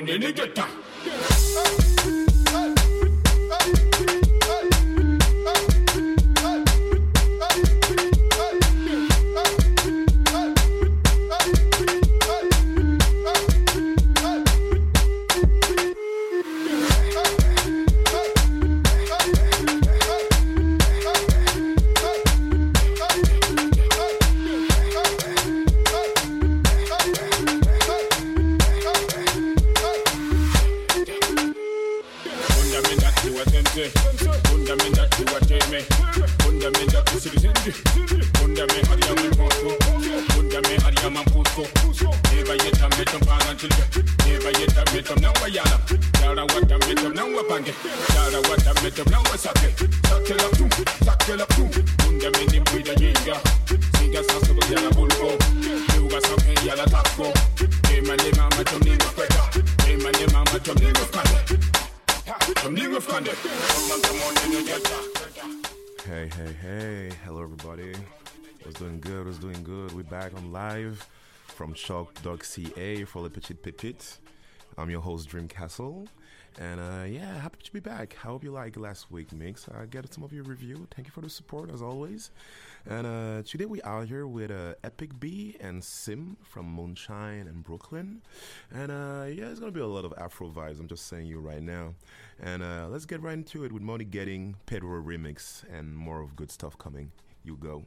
Ninigata. Hey hey. Hey Hello, everybody. What's doing good? What's doing good? We're back on live from Shock Dog CA for Le Petit Pépite. I'm your host, Dream Castle. And uh, yeah, happy to be back. I hope you liked last week mix. Uh, I got some of your review. Thank you for the support as always. And uh, today we are here with uh, Epic B and Sim from Moonshine and Brooklyn. And uh, yeah, it's gonna be a lot of Afro vibes. I'm just saying you right now. And uh, let's get right into it with Money Getting Pedro remix and more of good stuff coming. You go.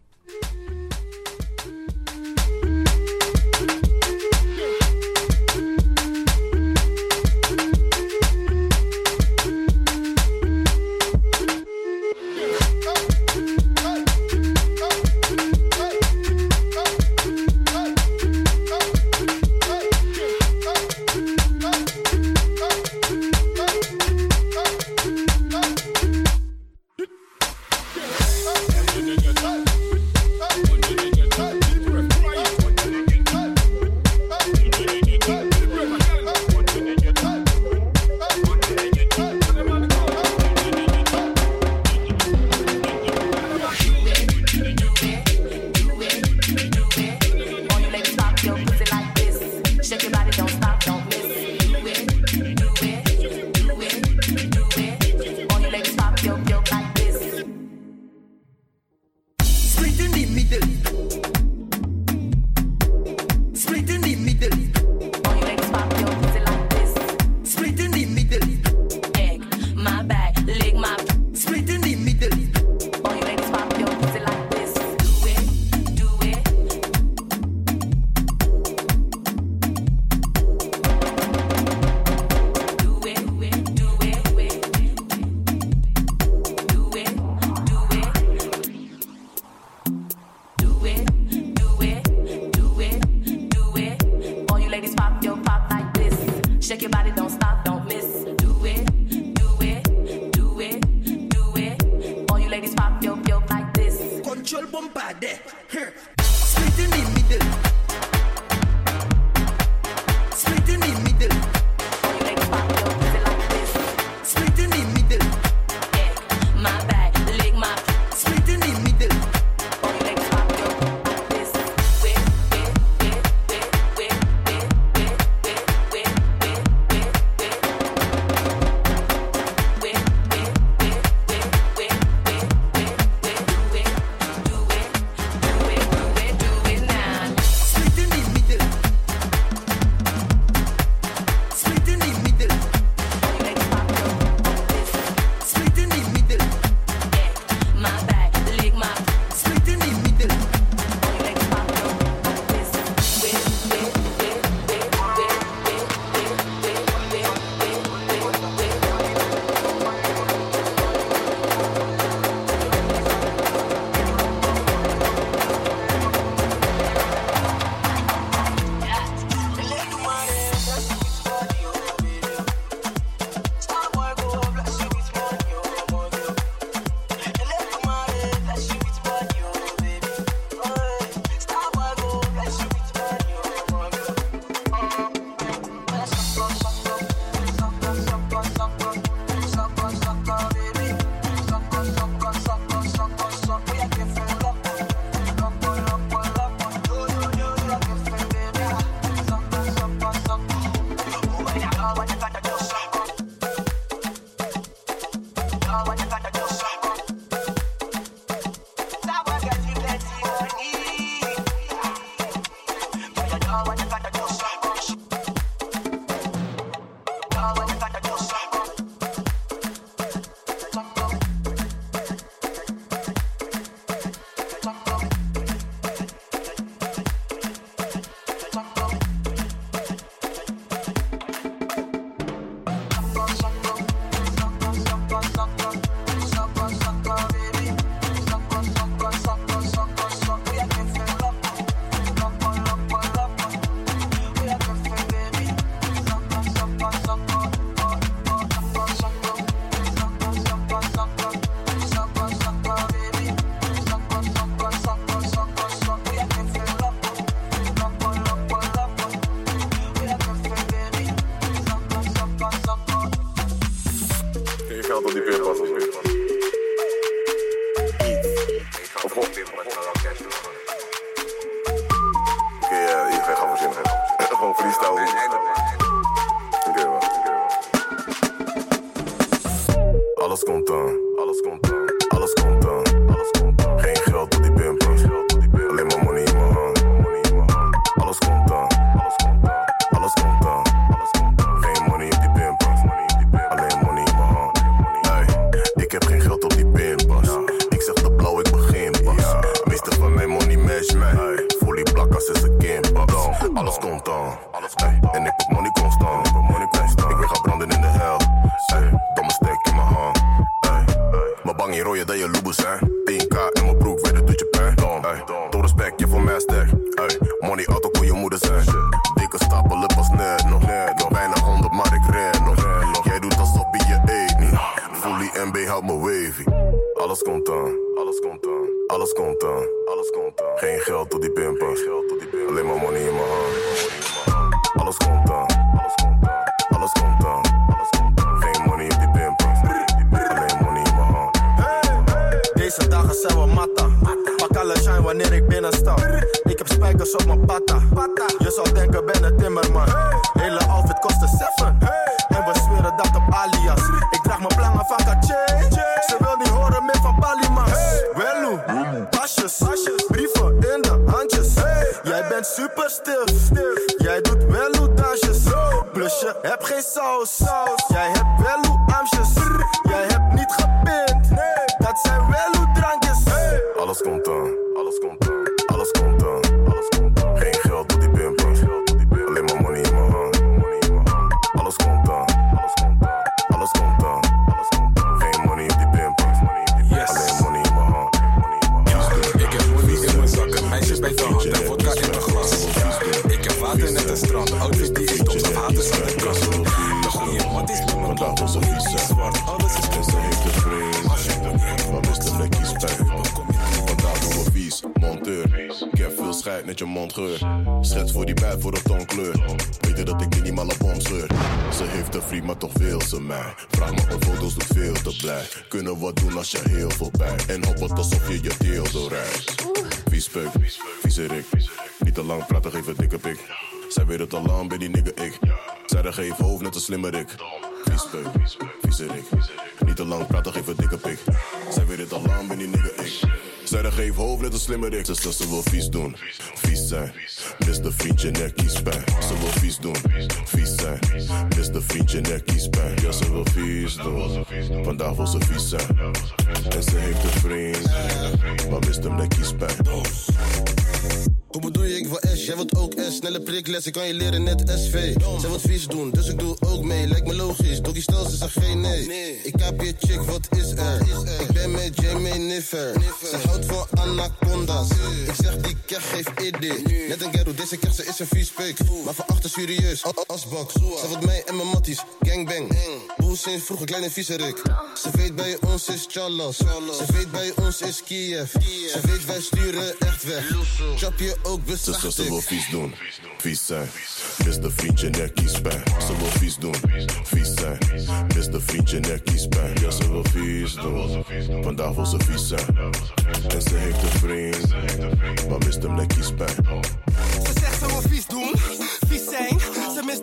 Met je mondgeur. Schets voor die bij voor de tongkleur. Weet je dat ik minimale bom scheur? Ze heeft een vriend, maar toch wil ze mij. Vraag me op foto's, doet veel te blij. Kunnen wat doen als je heel veel bij. En hop het alsof je je deel doorrijdt. Peuk, vieze. Niet te lang praten, geef een dikke pik. Zij weet het al lang, ben die nigga ik. Zij de geef hoofd, net een slimmerik. Peuk, vieze. Niet te lang praten, geef een dikke pik. Zij weet het al lang, ben die nigga ik. Zij de geef hoofd, net een slimmerik. Dus dat ze wil vies doen, vies zijn. De vriendje nek kiespijn. Ze wil vies doen, vies zijn. De vriendje nek kiespijn. Ja, ze wil vies doen. Vandaag wil ze vies zijn. En ze heeft een vriend, maar hem nek Hoe bedoel je, ik wil S, jij wilt ook S. Snelle prikles, ik kan je leren net SV. Zij wat vies doen, dus ik doe ook mee. Lijkt me logisch, doggy stel ze zegt geen nee. Ik heb je chick, wat is er? Ik ben met Jamie Niffer. Ze houdt van anaconda's. Ik zeg die kech geef idee. Net een ghetto, deze kech ze is een vies pik. Maar van achter serieus, asbak. Ze wat mij en mijn matties, gangbang. Boel sinds vroeger, kleine viezerik. Ze weet bij ons is Chalas. Ze weet bij ons is Kiev. Ze weet wij sturen echt weg. Chap je ook Dus dat bezacht ze wil ik. vies doen, vies zijn. Mis de vriendje nek kiespijn. Ze wil vies doen, vies zijn. Mis de vriendje nek kiespijn. Ja, ze wil vies doen. Vandaag wil ze vies zijn. En ze heeft een vriend, maar mist hem nek kiespijn. Ze zegt ze wil vies doen, vies zijn.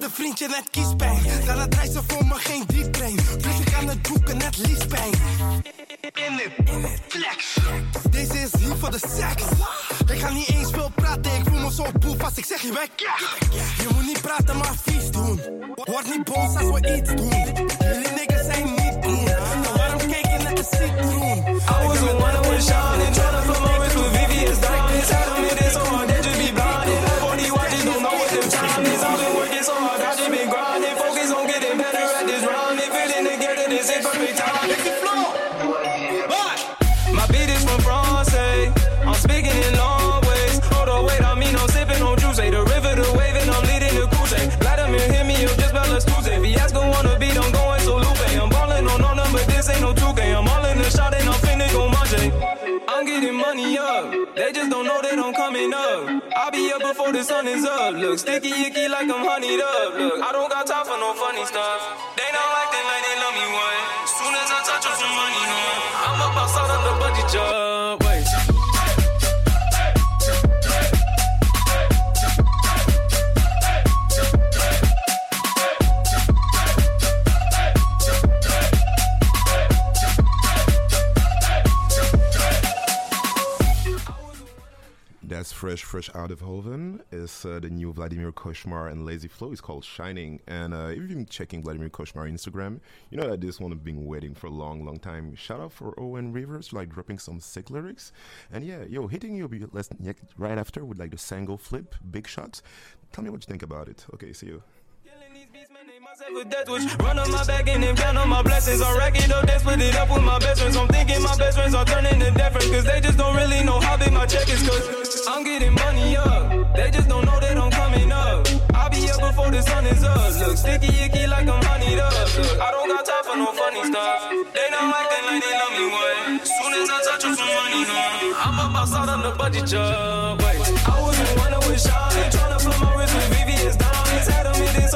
Een vriendje net kiespijn. Daarna draait ze voor me geen dieptrain. Dus ik aan het boeken net liefspijn. In het, in het flex. Deze is hier voor de seks. Ik ga niet eens veel praten, ik voel me zo boef als ik zeg je weg. Je moet niet praten, maar vies doen. Word niet boos als we iets doen. Jullie niggas zijn niet cool. Nou, waarom kijk je net de citroen? I was the one that was shining, tryna flow my wrist with VVS diamonds. Had hit it so before the sun is up. Look, sticky icky like I'm honeyed up. Look, I don't got time for no funny stuff. That's fresh, fresh out of Hoven. It's uh, the new Vladimir Cauchemar and Lazy Flow. It's called Shining. And uh, if you've been checking Vladimir Cauchemar Instagram, you know that this one have been waiting for a long, long time. Shout out for Owen Rivers, like dropping some sick lyrics. And yeah, yo, hitting you right after with like the Sango flip, big shots. Tell me what you think about it. Okay, see you. Run on my back and then count on my blessings. I rack it up, split it up with my best friends. I'm thinking my best friends are turning to. Cause they just don't really know how big my check is. Cause I'm getting money up. They just don't know that I'm coming up. I'll be up before the sun is up. Look sticky icky like I'm honeyed up. Look, I don't got time for no funny stuff. They not acting like they love me one. Soon as I touch them some money, huh? I'm up outside on the budget job. Wait, I was in one with Sean. Tryna flip my wrist with VVS diamonds. Had them hit it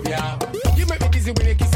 behavior. You make me dizzy when you kiss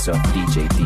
myself, DJ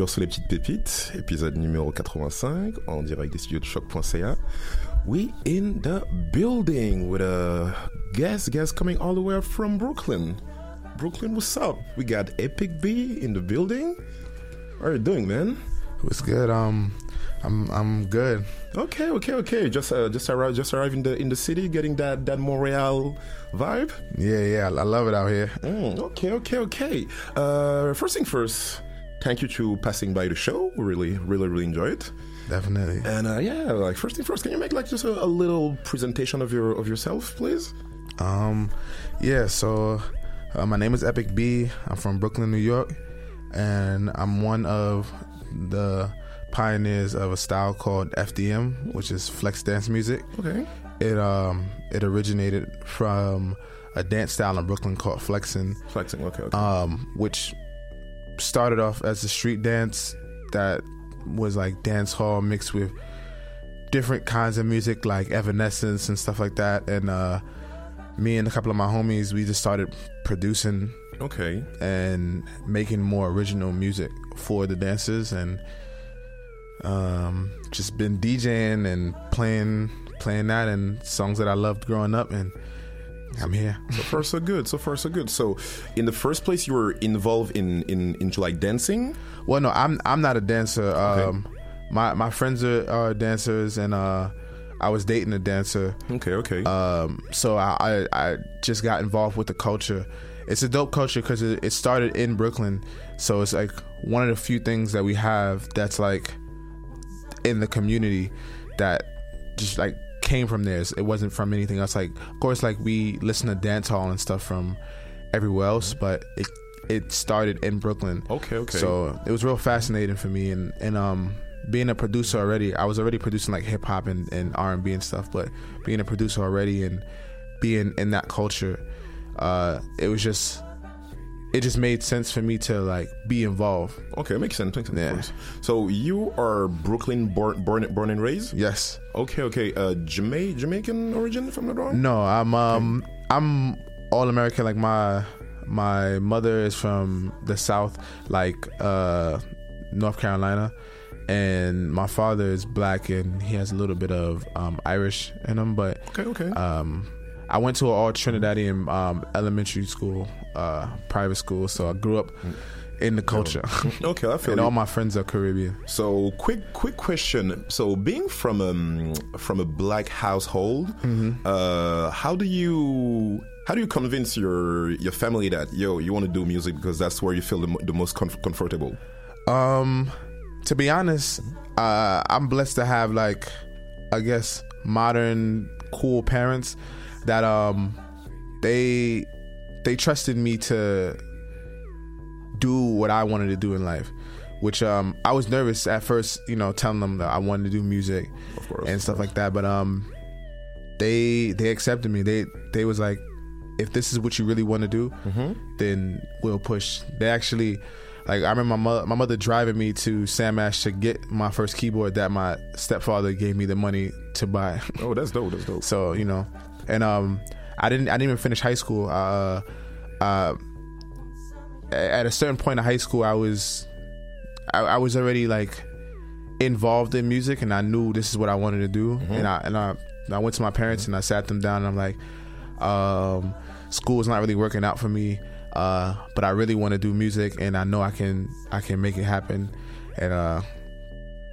toujours sur les petites pépites, épisode numéro 85, en direct des studios de choc.ca. We in the building with a guest, guest coming all the way from Brooklyn. Brooklyn, what's up? We got Epic B in the building. How are you doing, man? What's good? Um, I'm I'm good. Okay, okay, okay. Just uh, just arrived just arrived in the in the city, getting that that Montreal vibe. Yeah, yeah, I love it out here. Mm, okay, okay, okay. Uh, first thing first, thank you to passing by the show. We really, really, really enjoy it. Definitely. And uh, yeah, like first thing first, can you make like just a, a little presentation of your of yourself, please? Um, yeah. So, uh, my name is Epic B. I'm from Brooklyn, New York, and I'm one of the pioneers of a style called FDM, which is flex dance music. Okay. It um it originated from a dance style in Brooklyn called flexing. Flexing. Okay. okay. Um, which started off as a street dance that was like dance hall mixed with different kinds of music like Evanescence and stuff like that. And uh, me and a couple of my homies, we just started producing. Okay. And making more original music for the dancers and um, just been DJing and playing playing that and songs that I loved growing up and I'm here. So far so good. So far so good. So in the first place you were involved in in into like dancing? Well no, I'm I'm not a dancer. Um my my friends are, are dancers and uh I was dating a dancer. Okay, okay. Um so I I, I just got involved with the culture. It's a dope culture because it, it started in Brooklyn. So it's like one of the few things that we have that's like in the community that just like came from there. It wasn't from anything else. Like, of course, like we listen to dance hall and stuff from everywhere else, but it it started in Brooklyn. Okay, okay. So it was real fascinating for me, and and um being a producer already, I was already producing like hip hop and and R and B and stuff, but being a producer already and being in that culture, uh, it was just it just made sense for me to like be involved. Okay, makes sense. Makes sense. Yeah. So you are Brooklyn born, born, born and raised. Yes. Okay, okay. Uh, Jama- Jamaican origin, if I'm not wrong. No, I'm um okay. I'm all American. Like my my mother is from the South, like uh North Carolina, and my father is black and he has a little bit of um Irish in him. But okay, okay. Um, I went to an all Trinidadian um, elementary school, uh, private school, so I grew up in the culture. Okay, I feel. and you. all my friends are Caribbean. So, quick, quick question. So, being from um from a black household, uh, how do you how do you convince your your family that yo you want to do music because that's where you feel the, the most comf- comfortable? Um, to be honest, uh, I'm blessed to have like, I guess, modern cool parents that um they they trusted me to do what I wanted to do in life. Which um I was nervous at first, you know, telling them that I wanted to do music and stuff like that. But um they they accepted me. They they was like, if this is what you really want to do, then we'll push. They actually like I remember my mother, my mother driving me to Sam Ash to get my first keyboard that my stepfather gave me the money to buy. Oh, that's dope. That's dope. So you know, and um, I didn't I didn't even finish high school. Uh, uh, at a certain point in high school, I was I, I was already like involved in music, and I knew this is what I wanted to do. And I and I I went to my parents and I sat them down, and I'm like, um, school is not really working out for me. Uh, but I really want to do music, and I know I can I can make it happen. And uh,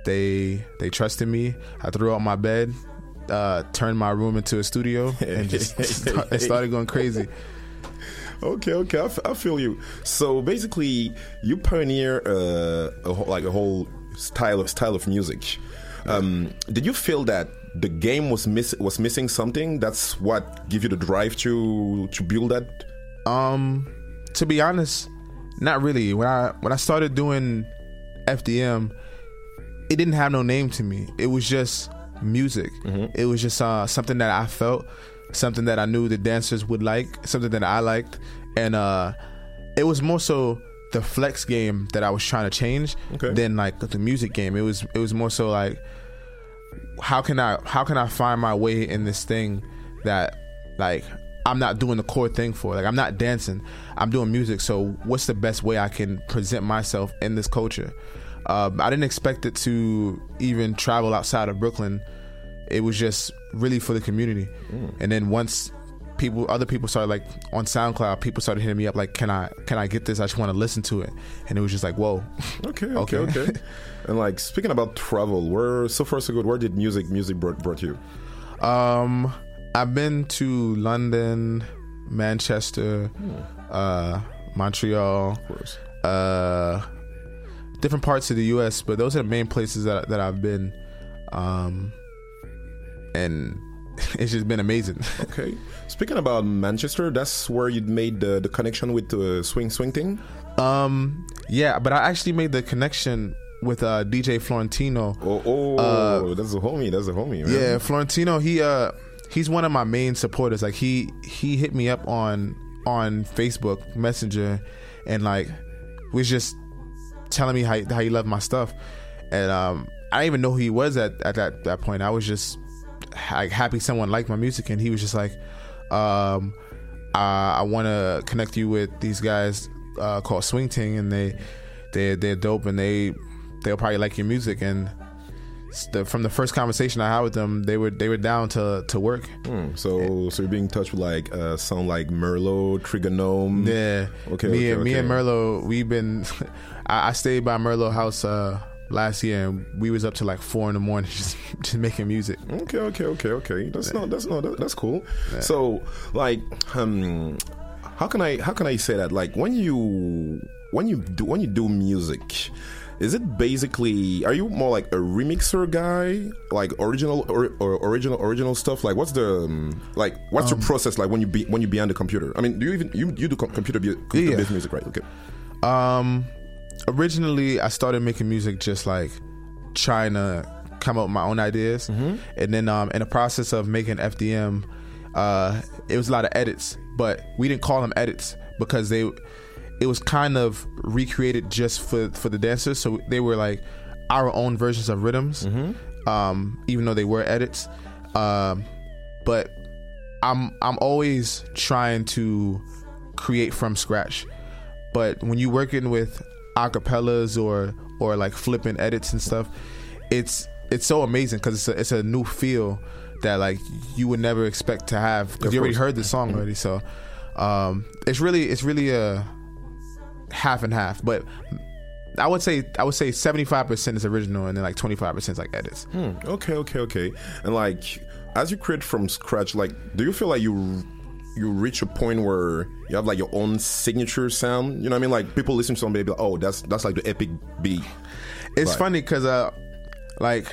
they they trusted me. I threw out my bed, uh, turned my room into a studio, and just start, it started going crazy. Okay, okay, I, f- I feel you. So basically, you pioneer uh, a whole, like a whole style of style of music. Um, did you feel that the game was miss was missing something? That's what give you the drive to to build that. Um, to be honest, not really. When I when I started doing FDM, it didn't have no name to me. It was just music. It was just uh, something that I felt, something that I knew the dancers would like, something that I liked, and uh, it was more so the flex game that I was trying to change Okay. than like the music game. It was it was more so like how can I how can I find my way in this thing that like I'm not doing the core thing for. Like I'm not dancing. I'm doing music. So what's the best way I can present myself in this culture? Um, I didn't expect it to even travel outside of Brooklyn. It was just really for the community. Mm. And then once people, other people started like on SoundCloud, people started hitting me up like, "Can I, can I get this? I just want to listen to it." And it was just like, "Whoa." Okay, okay, okay. and like speaking about travel, where so far so good. Where did music music brought, brought you? Um, I've been to London, Manchester, uh, Montreal, uh, different parts of the U.S. But those are the main places that that I've been, um, and it's just been amazing. Okay. Speaking about Manchester, that's where you made the, the connection with the swing Swing Ting. Um, yeah, but I actually made the connection with uh, DJ Florentino. Oh, oh that's a homie. That's a homie. Man. Yeah, Florentino. He uh, he's one of my main supporters. Like he he hit me up on on Facebook Messenger, and like was just telling me how how he loved my stuff, and um, I didn't even know who he was at at that that point. I was just like happy someone liked my music, and he was just like, um, I, I want to connect you with these guys uh, called Swing Ting, and they they they're dope, and they they'll probably like your music, and the, from the first conversation I had with them, they were they were down to to work. Hmm, so so you're being touched with like uh, sound like Murlo, Trigonome. Yeah. Okay. Me okay, and me and Murlo, we've been. I, I stayed by Murlo house uh, last year, and we was up to like four in the morning just just making music. Okay, okay, okay, okay. That's not that's not that, that's cool. So like um how can I how can I say that? Like when you when you do when you do music, is it basically are you more like a remixer guy? Like original or, or original original stuff? Like what's the um, like what's your process like when you be when you behind the computer? I mean, do you even you, you do com- computer bu- computer Yeah. based music, right? Okay. Um, originally, I started making music just like trying to come up with my own ideas, and then um, in the process of making FDM, uh, it was a lot of edits, but we didn't call them edits because they it was kind of recreated just for for the dancers, so they were like our own versions of rhythms, um, even though they were edits. Um, but I'm I'm always trying to create from scratch. But when you're working with acapellas or or like flipping edits and stuff, it's it's so amazing because it's a, it's a new feel that like you would never expect to have because you already heard the song already. So um, it's really it's really a half and half. But I would say I would say seventy five percent is original and then like twenty five percent is like edits. Hmm. Okay, okay, okay. And like, as you create from scratch, like, do you feel like you you reach a point where you have like your own signature sound? You know what I mean? Like people listen to somebody, be like, oh, that's that's like the epic beat. It's funny because uh, like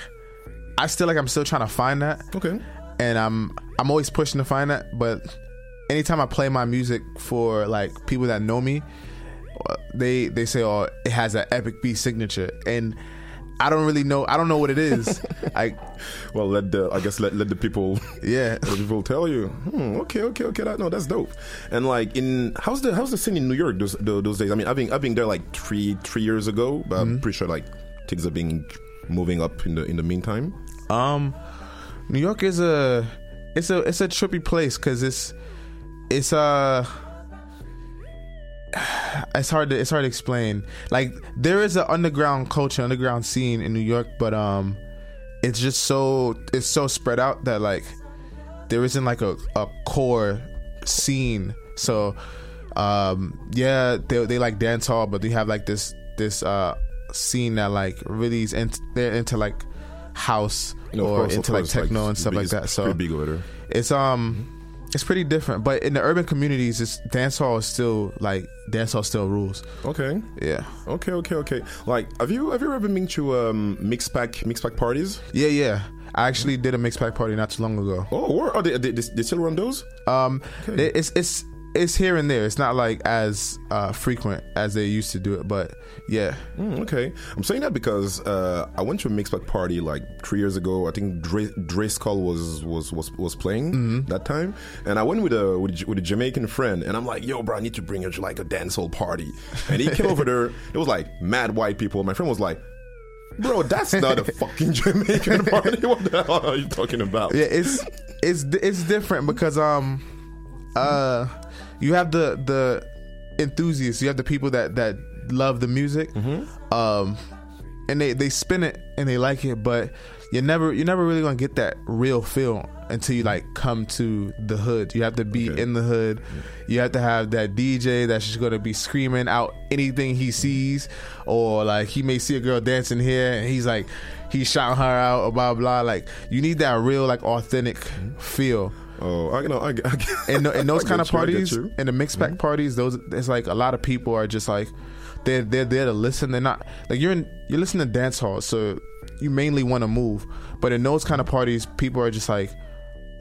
I still like I'm still trying to find that. Okay. And I'm I'm always pushing to find that, but anytime I play my music for like people that know me, they they say, "Oh, it has an epic beat signature," and I don't really know. I don't know what it is. I well, let the I guess let let the people yeah let the people tell you. Hmm, okay, okay, okay. That no, that's dope. And like in how's the how's the scene in New York those those, those days? I mean, I've been I've been there like three three years ago, but I'm pretty sure like things are being moving up in the in the meantime. Um, New York is a it's a it's a trippy place because it's it's uh it's hard to it's hard to explain. Like there is an underground culture, underground scene in New York, but um, it's just so it's so spread out that like there isn't like a, a core scene. So um, yeah, they they like dance hall, but they have like this this uh scene that like really is in, they're into like house You know, or course, into like techno like, and stuff like that. So it's um it's pretty different. But in the urban communities, it's dance hall is still like dance hall still rules. Okay. Yeah. Okay, okay, okay. Like, have you have you ever been to um, Mixpak mix pack parties? Yeah, yeah. I actually did a Mixpak party not too long ago. Oh, where are they? They, they, still run those? Um, it- it's it's it's here and there. It's not like as uh, frequent as they used to do it, but yeah. Mm, okay, I'm saying that because uh, I went to a Mixpak party like three years ago. I think Dre, Dre Skull was was was was playing Mm-hmm. that time, and I went with a with a, with a Jamaican friend, and I'm like, "Yo, bro, I need to bring you to like a dancehall party." And he came over there. It was like mad white people. My friend was like. Bro, that's not a fucking Jamaican party. What the hell are you talking about? Yeah, it's it's it's different because um Uh, you have the the enthusiasts. You have the people that that love the music. Mm-hmm. Um, and they they spin it and they like it, but you're never you're never really gonna get that real feel until you like come to the hood. You have to be in the hood. You have to have that DJ that's just gonna be screaming out anything he sees, or like he may see a girl dancing here and he's like he's shouting her out or blah blah. Like you need that real like authentic feel. Oh, I, know, I, I, in, in those I kind of you, parties, in the mixed pack mm-hmm. parties, those it's like a lot of people are just like they're they're there to listen. They're not like you're in you're listening to dance halls, so you mainly want to move. But in those kind of parties, people are just like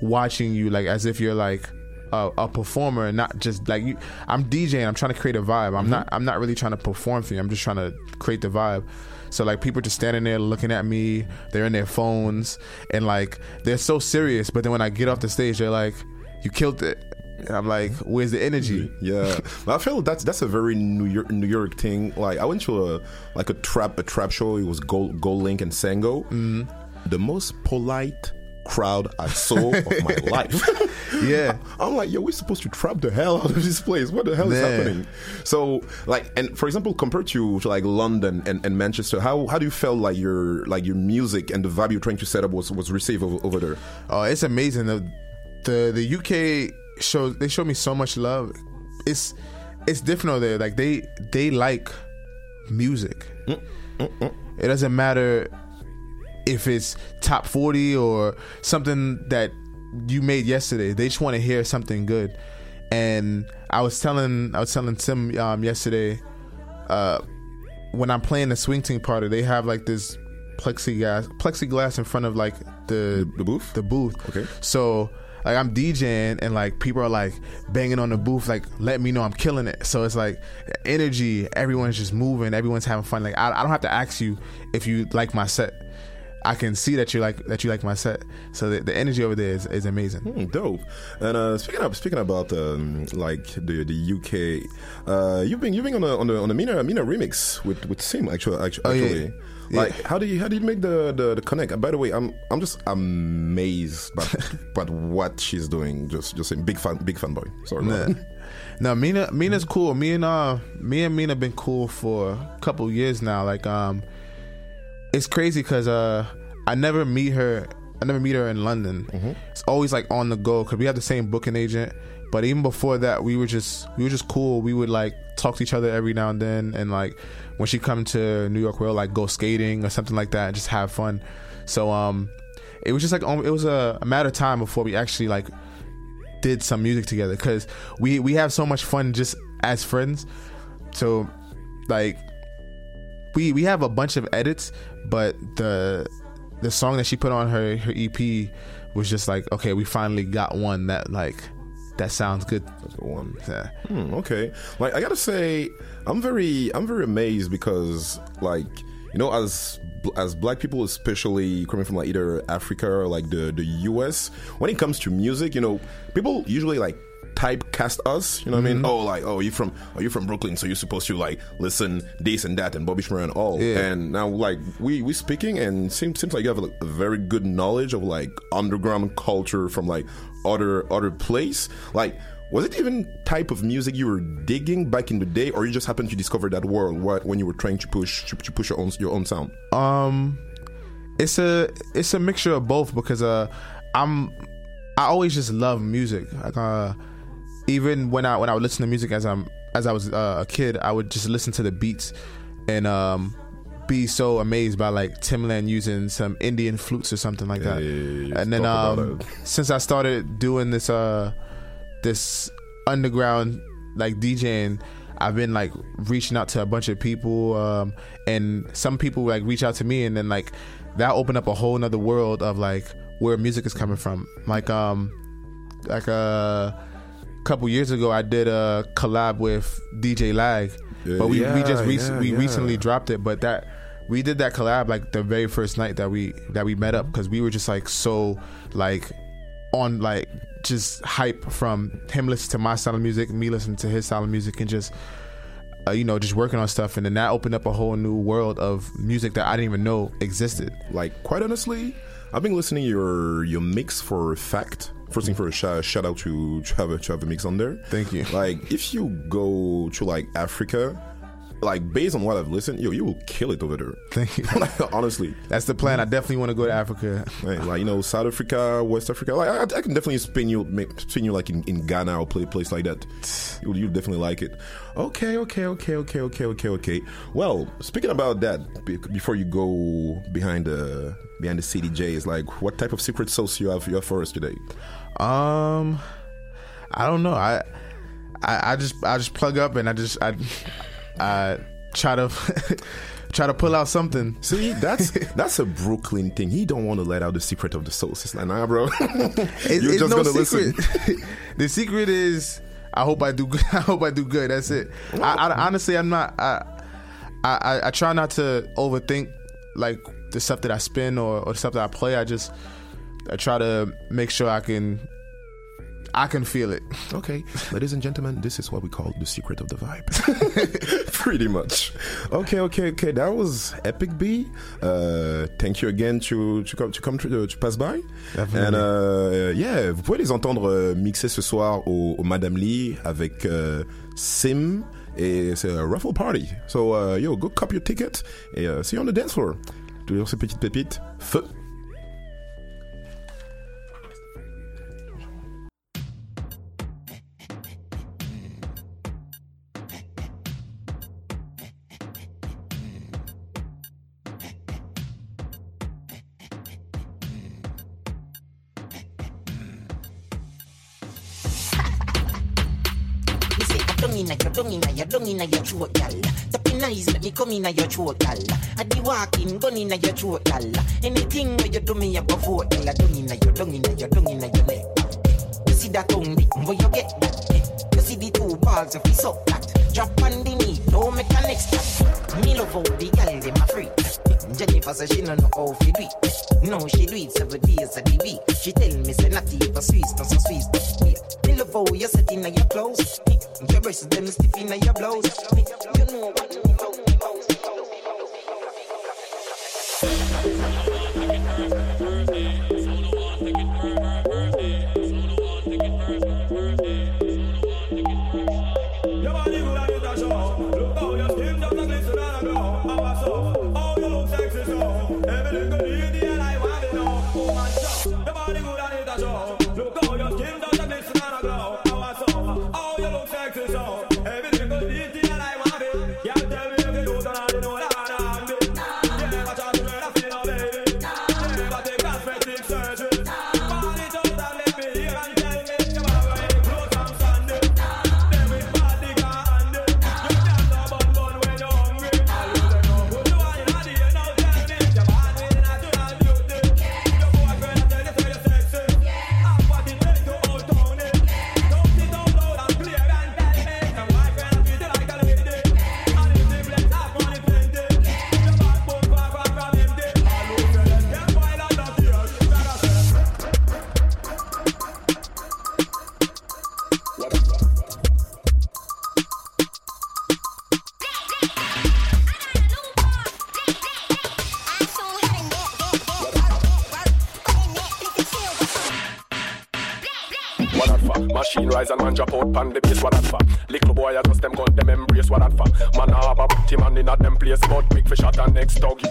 watching you, like as if you're like a, a performer, and not just like you. I'm DJing. I'm trying to create a vibe. I'm mm-hmm. not. I'm not really trying to perform for you. I'm just trying to create the vibe. So like people just standing there looking at me. They're in their phones and like they're so serious. But then when I get off the stage, they're like, "You killed it." And I'm like, "Where's the energy?" Yeah, but I feel that's that's a very New York New York thing. Like I went to a like a trap a trap show. It was Gold GoldLink and Sango. Mm-hmm. The most polite crowd I saw of my life. yeah, I'm like, yo, we're supposed to trap the hell out of this place. What the hell is happening? So, like, and for example, compared to, to like London and, and Manchester, how how do you feel like your like your music and the vibe you're trying to set up was was received over, over there? Oh, it's amazing. The the the UK shows they show me so much love. It's it's different over there. Like they they like music. Mm, mm, mm, it doesn't matter if it's top forty or something that you made yesterday. They just want to hear something good. And I was telling I was telling Tim um, yesterday, uh, when I'm playing the Swing Ting party, they have like this plexiglass plexiglass in front of like the the booth? the booth. Okay. So like i'm djing and like people are like banging on the booth like let me know i'm killing it. So it's like energy everyone's just moving everyone's having fun. Like i, I don't have to ask you if you like my set I can see that you like that you like my set, so the, the energy over there is, is amazing. Hmm, dope. And uh, speaking of speaking about um, like the the UK, uh, you've been you've been on a on the on the Mina Mina remix with with Sim actually actually. Oh, yeah. Like how do you how do you make the, the, the connect? By the way, I'm I'm just amazed by by what she's doing. Just just saying, big fan big fanboy. Sorry. Nah. No, Mina Mina's cool. Me and uh me and Mina been cool for a couple years now. Like um it's crazy cuz uh I never meet her I never meet her in London. It's always like on the go cuz we have the same booking agent. But even before that, we were just we were just cool. We would like talk to each other every now and then and like when she come to New York we'll like go skating or something like that and just have fun. So um it was just like it was a, a matter of time before we actually like did some music together because we we have so much fun just as friends. So like we we have a bunch of edits, but the the song that she put on her her EP was just like okay, we finally got one that like that sounds good. One. Yeah. Hmm, okay. Like I gotta say, I'm very I'm very amazed because like you know as as black people especially coming from like either Africa or like the the US when it comes to music you know people usually like typecast us you know what I mean Mhm. oh like oh you from oh you from Brooklyn so you're supposed to like listen this and that and Bobby Shmurda and all Yeah. and now like we we speaking and seems seems like you have like, a very good knowledge of like underground culture from like other other place like was it even type of music you were digging back in the day, or you just happened to discover that world what, when you were trying to push to, to push your own your own sound? Um, it's a it's a mixture of both because uh, I'm I always just love music. Like uh, even when I when I would listen to music as I'm as I was uh, a kid, I would just listen to the beats and um be so amazed by like Timbaland using some Indian flutes or something like that. and then um since I started doing this uh this underground like DJing, I've been like reaching out to a bunch of people, um, and some people like reach out to me, and then like that opened up a whole nother world of like where music is coming from. Like um, like a couple years ago, I did a collab with DJ Lag, Yeah, but we we just rec- yeah, we yeah. recently dropped it, but that. We did that collab like the very first night that we that we met up because we were just like so like on like just hype from him listening to my style of music, me listening to his style of music, and just uh, you know just working on stuff, and then that opened up a whole new world of music that I didn't even know existed. Like quite honestly, I've been listening your your mix for fact first thing first, shout, shout out to to have a to have a mix on there. Thank you. Like if you go to like Africa, like based on what I've listened, yo, you will kill it over there. Thank you. like, honestly, That's the plan. I definitely want to go to Africa. Right, like you know, South Africa, West Africa. Like I, I can definitely spin you, make- spin you like in, in Ghana or play place like that. You you definitely like it. Okay, okay, okay, okay, okay, okay, okay. Well, speaking about that, be- before you go behind the behind the CDJ, is like what type of secret sauce you have you have for us today? Um, I don't know. I, I, I just, I just plug up and I just, I, I try to, try to pull out something. See, that's that's a Brooklyn thing. He don't want to let out the secret of the sauce. It's like, nah, bro. You're it's just no gonna listen. the secret is, I hope I do. good. I hope I do good. That's it. I, I honestly, I'm not. I, I, I- I try not to overthink like the stuff that I spin or, or the stuff that I play. I just, I try to make sure I can, I can feel it. Okay, ladies and gentlemen, this is what we call the secret of the vibe. Pretty much. Okay, okay, okay. That was Epic B. Uh, thank you again to to come to come to, to pass by. Definitely. And uh, yeah, vous pouvez les entendre euh, mixer ce soir au, au Madame Lee avec euh, Sim et c'est un raffle party. So uh, yo, go cop your ticket et uh, see you on the dance floor. Toujours ces petites pépites. Feu. Don't inna your, don't inna your, throat, gal. Tapping eyes make me come inna your throat, gal. I be walking, gun inna your throat, gal. Anything where you do me, I go for, gal. I don't inna your, don't inna your, don't inna your leg. You see that tongue, where you get that? You see the two balls, if you suck that. Drop on the knee, a next. Me love how the gal, them a freak. Jennifer say she no know how to do it. No, she do it seven days the week. She tell me say not even Swiss, not so Swiss, sweet. Me love how you set in your clothes. Your breasts them stiff in your blouse. You know what me about, me out pan the base. What that for? Little boy I just them gun them embrace. What that for? Man a have a booty man in a them place. But big fish shot and next dog.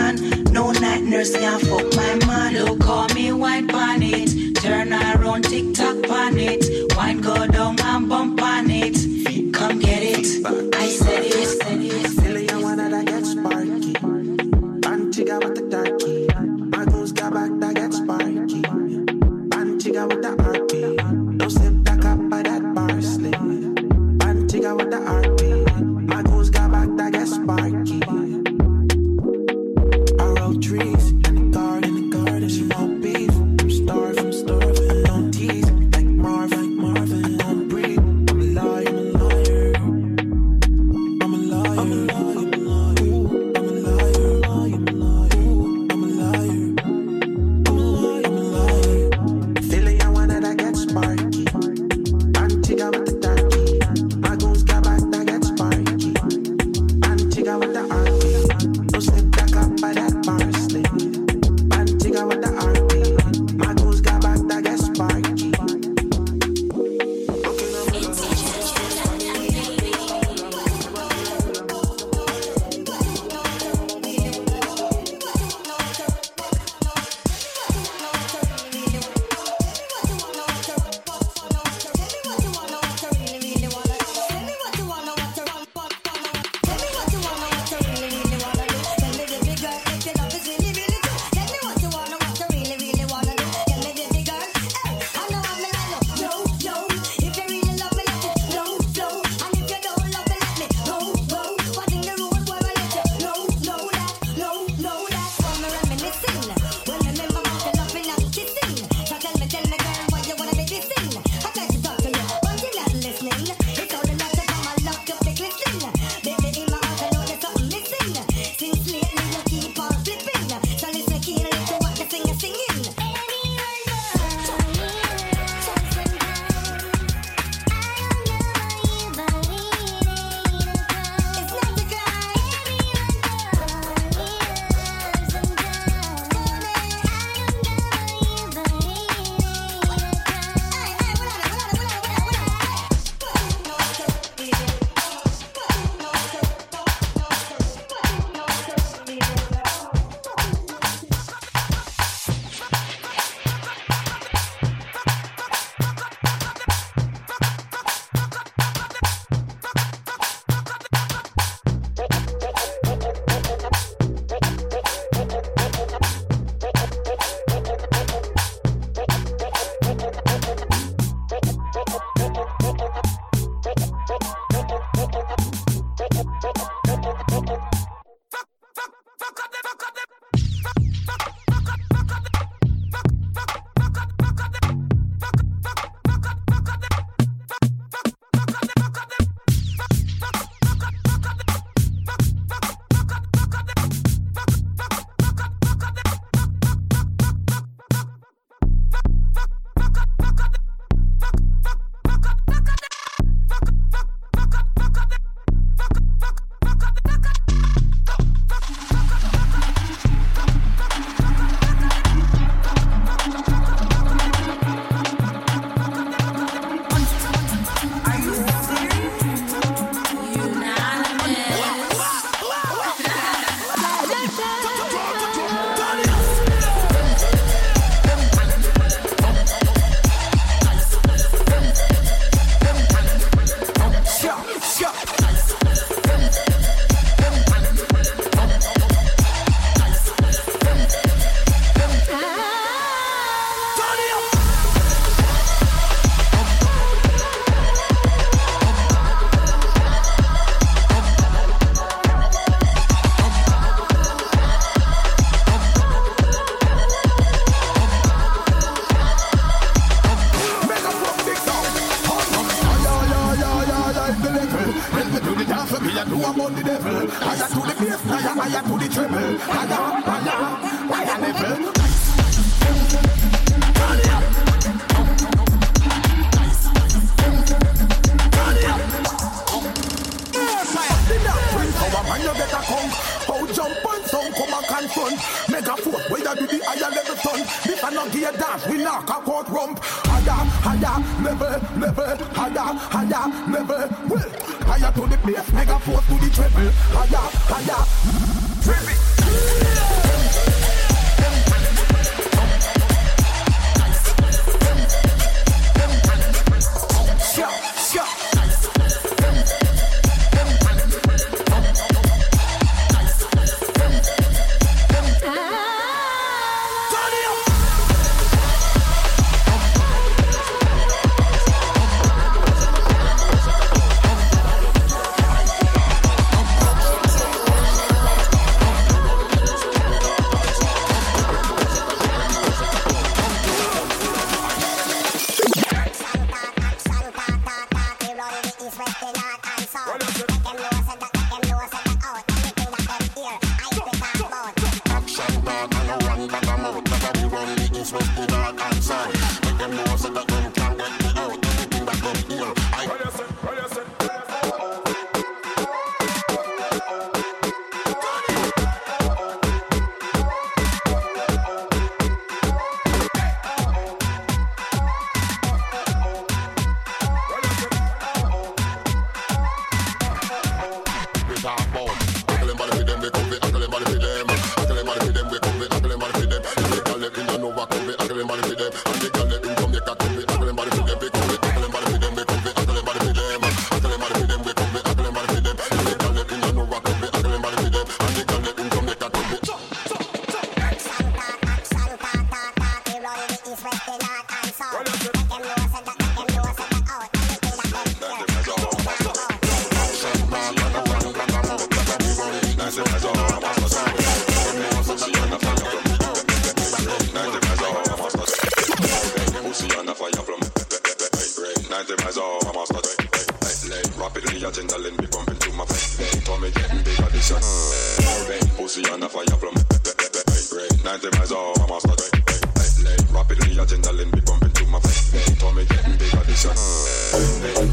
son. No night nurse can fuck my man. Look, call me white on it. Turn around, tick tock on it. Wine go down and bump on it. Come get it. I said it.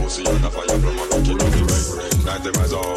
pussy on fire from a cocky, love the ring ring. Night them all.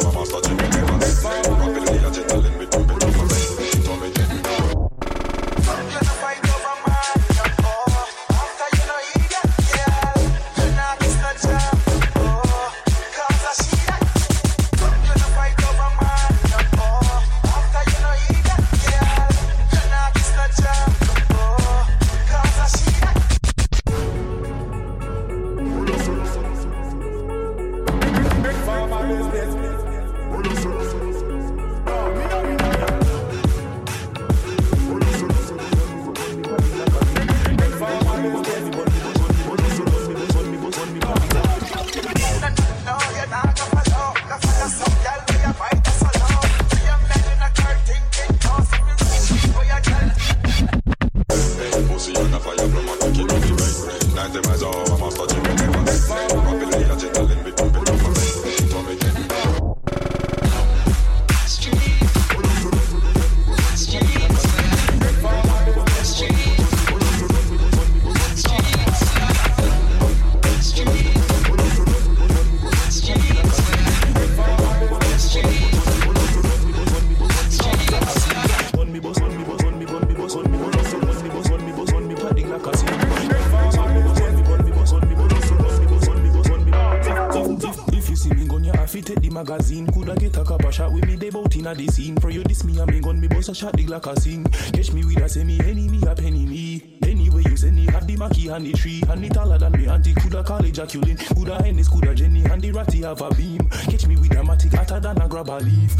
of the scene. For you this me, I'm a gun, me boss a shot the Glock a sing. Catch me with a semi, enemy a penny me. Anyway, you send me have the Mackie and the tree and the taller than me auntie. Coulda college a coulda Hennis, coulda Jenny and the ratty have a beam. Catch me with a matic hotter than a grab a leaf.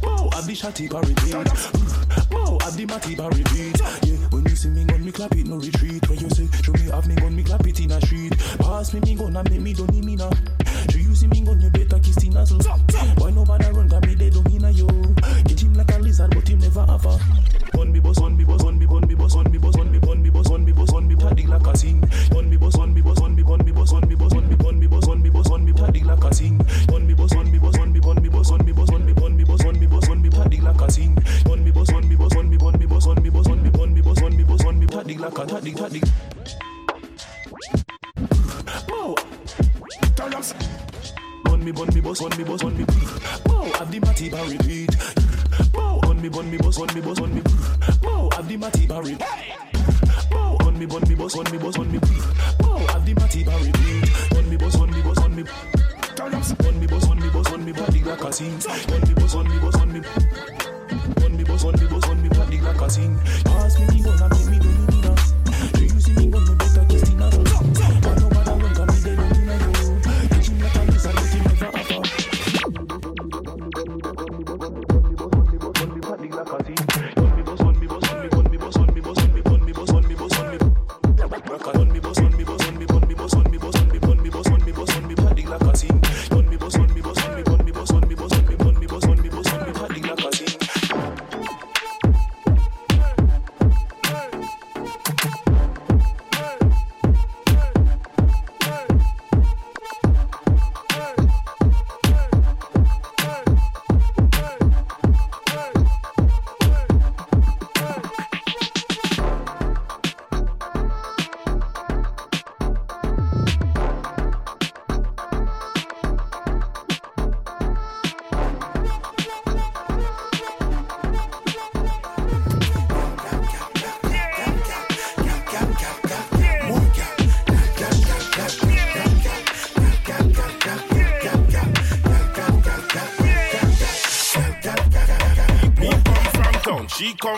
Bow, I be shotty parody. Bow, I be matty parody.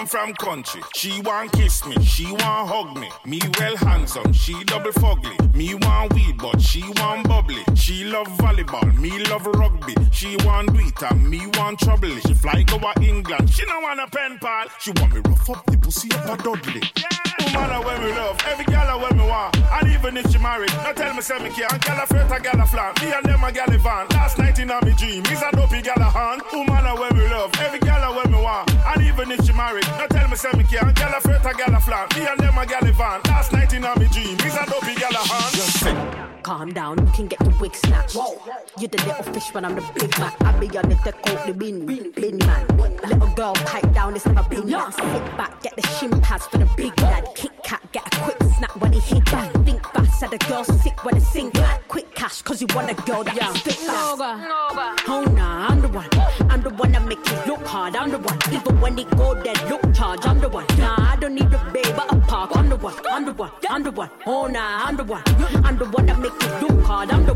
Come from country. She want kiss me, she want hug me. Me well handsome, she double fugly. Me want weed, but she want bubbly. She love volleyball, me love rugby. She want it and me want trouble. She fly go to England, she no want a pen pal. She want me rough up the pussy up a Dudley. Woman a when me love, every gal a when me want. And even if she married, no tell me say me care. And gal a flirt, a gal a flan. Me and them a a van. Last night in a me dream, is a dopey gal a hand. Woman a when me love, every gal a when me want. And even if she married, no tell me say me care. And gal a flirt, a gal a flan. Me and them a a van. Last night in a me dream, is a dopey gal a hand. Calm down, you can get your wig snatched. You're the little fish when I'm the big man. I be on the deck out the bin, bin man. Little girl, pipe down, it's never been that. Sit back, get the shin pads for the big lad. Kit kat, get a quick snap when he hit back. Think fast, said the girl sick when it sink back. Quick cash, cause you want a girl that can spit fast. Oh nah, I'm the one. I'm the one that make you look hard. I'm the one. Even when it go dead, look charge. I'm the one. Nah, I don't need a babe, but a park. I'm the one. I'm the one. I'm the one. Oh nah, I'm the one. I'm the one that make I'm. I'm. I'm the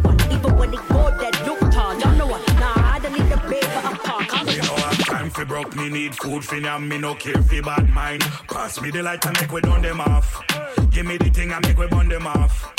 Me have time for broke, me need food for yam, me no care for bad mind. Pass me the light and make we done them off. Give me the thing and make we burn them off.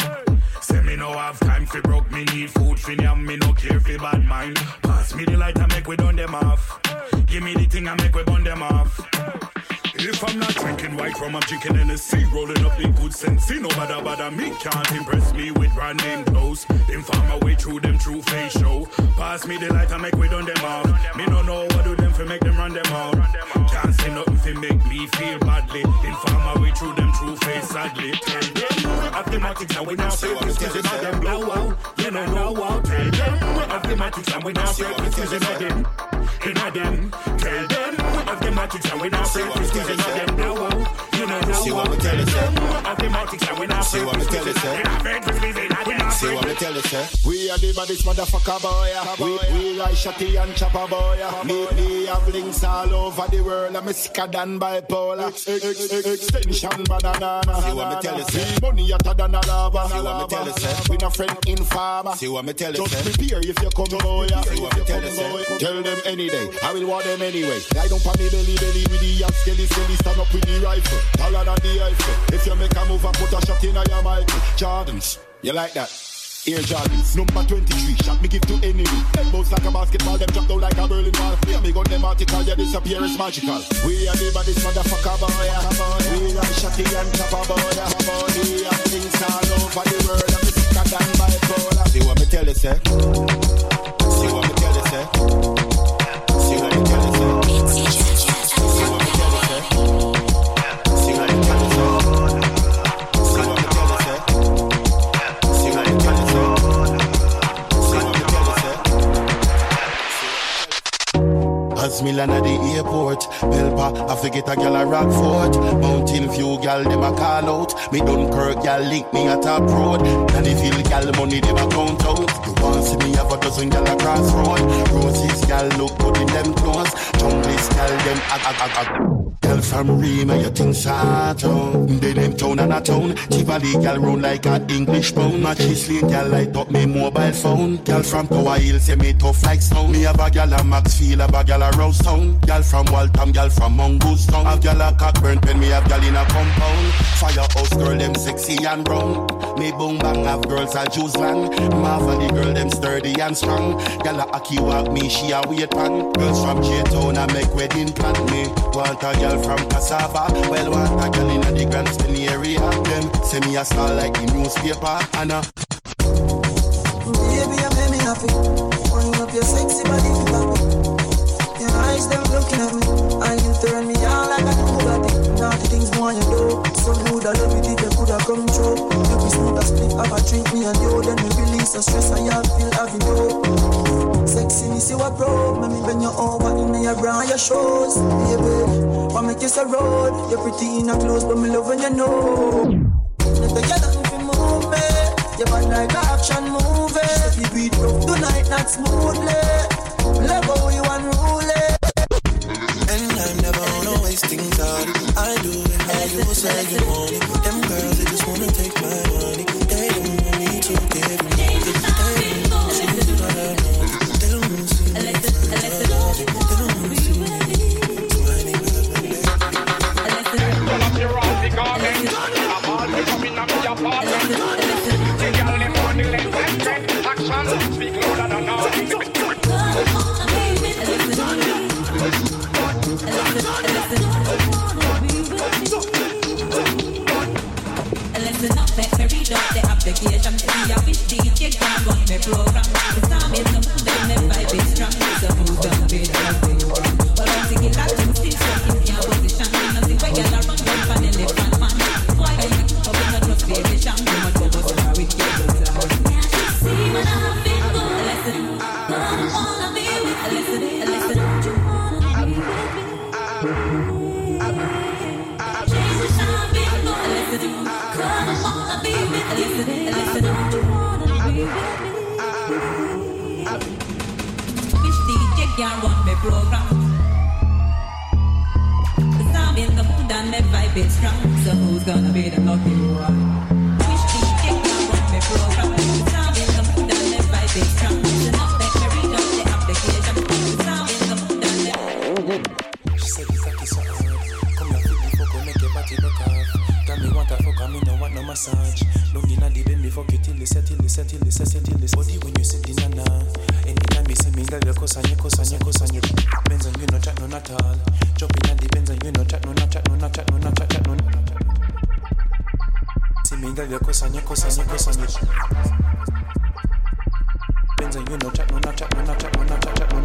Say me no have time for broke, me need food for yam, me no care for bad mind. Pass me the light and make we done them off. Give me the thing and make we burn them off. If I'm not drinking white rum, I'm drinking Hennessy, rolling up in good sense. See no bother bother me, can't impress me with brand name clothes. Then farm my way through them true face show. Pass me the light and make we done them out. Me no know what do them for make them run them out. Can't say nothing for make me feel badly. Then farm my way through them true face sadly. Tell them mathematics and we now say precision of them blow out. You know know out. Tell them mathematics and we now say precision of them inna them. Tell them we have the magic and we not afraid to squeeze inna them now. You know know See what out. me tell you, Tell sir? them and we now See what me tell you, sir? In a bed with me, we See say what me tell you, sir? We are the baddest motherfucker boy. We, we like shotty and chopper boy. Me, me have links all over the world. I'm sicker than bipolar. Ex, ex, ex, extension banana. See what me tell you, sir? Money hotter than a lava. See what me tell you, sir? We no friend in farmer. See what me tell you, Just sir? prepare if you come boy. See what me tell you, sir? Tell them any day. I will want them anyway. Lie down on the belly belly with the young skelly skelly. Stand up with the rifle. Taller than the Eiffel. If you make a move, I put a shot in your Michael. Jordans. You like that? Air Jordans, number 23, shot me give to enemy. Them bounce like a basketball, them drop down like a Berlin wall. Yeah, me gun them article, disappear is magical. We are the baddest motherfucker boy. We are shotty and chopper boy. We are things all over the world, I'm sicker than bipolar. See what me tell you, sir? See what me tell you, sir? See what me tell you, million at the airport. Belpa, I forget a gal a Rockfort. Mountain View gal, them a call out. Me Dunkirk gal link me at top road. Dannyville gal money them a count out. You want see me have a dozen gal across road. Roses gal look good in them clothes. Junglist gal them ag ag ag ag. Gal from Rema, you think out. They them town and a town. Tivoli gal round like a English pound. Matches lane gal light up me mobile phone. Gal from Tower Hill say me tough like stone. Me have a gal a Maxfield, have a gal a Rose Town. Gal from Waltham, gal from Mongoose Town. Have gal a Cockburn pen, me have gal in a compound. Firehouse girl them sexy and brown. Me boom bang have girls a juice van. Marva the girl them sturdy and strong. Gal a aki walk me, she a wait pan. Girls from J-Town a make wedding plan. Me want a gal from Cassava. Well want a gal in the Grand area. Them say me a star like the newspaper. And a Baby, you make me happy. Wind up your sexy body, papi. Your eyes, them looking at me. And you turn me on like a Bugatti. Naughty things, boy, you do. So good, I love it you coulda come true. You be smooth as split, have a drink, me and you. Then we release the stress I have, feel having you. Sexiness, you a pro. Make me bend you over in your bra, your shoes. Baby, why make you so road? You're pretty in a clothes, but me love when you know. Never get nothing fi move me. You bad like a action movie. If you beat up tonight, not smoothly. Love how you unruly. And I'm never gonna waste things out. I do it how you say you want it. Them girls, they just wanna take my money. They don't want me to give them They don't see what I know. They application. See a which DJ can run me program. Gonna be the lucky one? Me, girl, you cuss and you Benz and you no chat, no not chat, no chat, no chat, chat,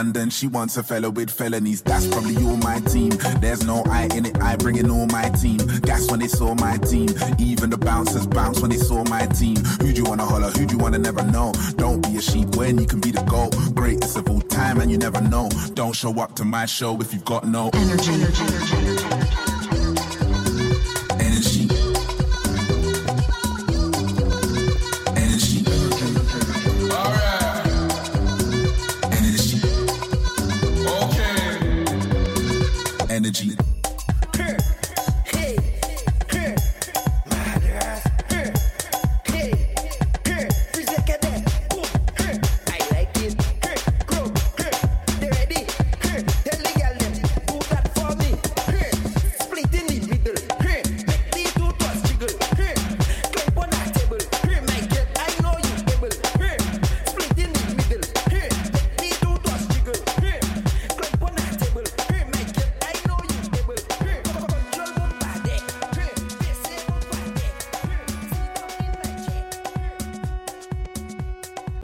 London, she wants a fella with felonies. That's probably all my team. There's no I in it, I bring in all my team. Gas when they saw my team. Even the bouncers bounce when they saw my team. Who do you wanna holler? Who do you wanna never know? Don't be a sheep when you can be the goal. Greatest of all time and you never know. Don't show up to my show if you've got no energy. Energy. Energy.